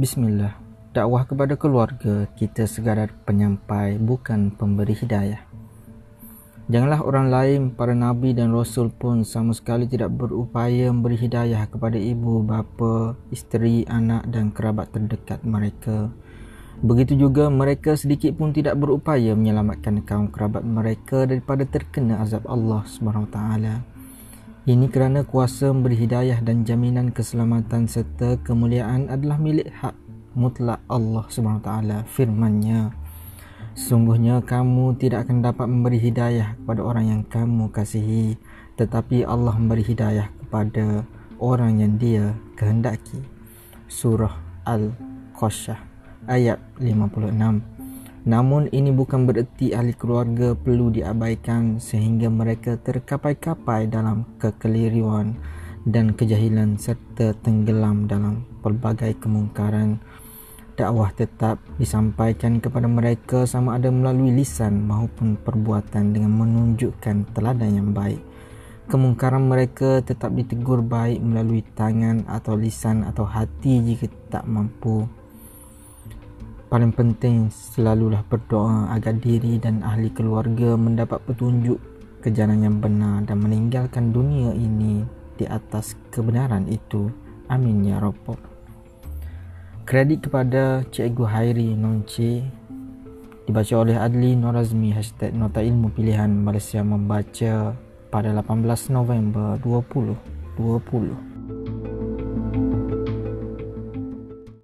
Bismillah. Dakwah kepada keluarga, kita sekadar penyampai, bukan pemberi hidayah. Janganlah orang lain, para nabi dan rasul pun sama sekali tidak berupaya memberi hidayah kepada ibu, bapa, isteri, anak dan kerabat terdekat mereka. Begitu juga mereka sedikit pun tidak berupaya menyelamatkan kaum kerabat mereka daripada terkena azab Allah Subhanahu taala. Ini kerana kuasa memberi hidayah dan jaminan keselamatan serta kemuliaan adalah milik hak mutlak Allah SWT firmannya. Sungguhnya kamu tidak akan dapat memberi hidayah kepada orang yang kamu kasihi Tetapi Allah memberi hidayah kepada orang yang dia kehendaki. Surah Al-Qashah ayat 56 Namun ini bukan bererti ahli keluarga perlu diabaikan sehingga mereka terkapai-kapai dalam kekeliruan dan kejahilan serta tenggelam dalam pelbagai kemungkaran. Dakwah tetap disampaikan kepada mereka sama ada melalui lisan maupun perbuatan dengan menunjukkan teladan yang baik. Kemungkaran mereka tetap ditegur baik melalui tangan atau lisan atau hati jika tak mampu paling penting selalulah berdoa agar diri dan ahli keluarga mendapat petunjuk ke jalan yang benar dan meninggalkan dunia ini di atas kebenaran itu. Amin ya Rabbal. Kredit kepada Cikgu Hairi Nonci dibaca oleh Adli Norazmi hashtag Nota Ilmu Pilihan Malaysia membaca pada 18 November 2020.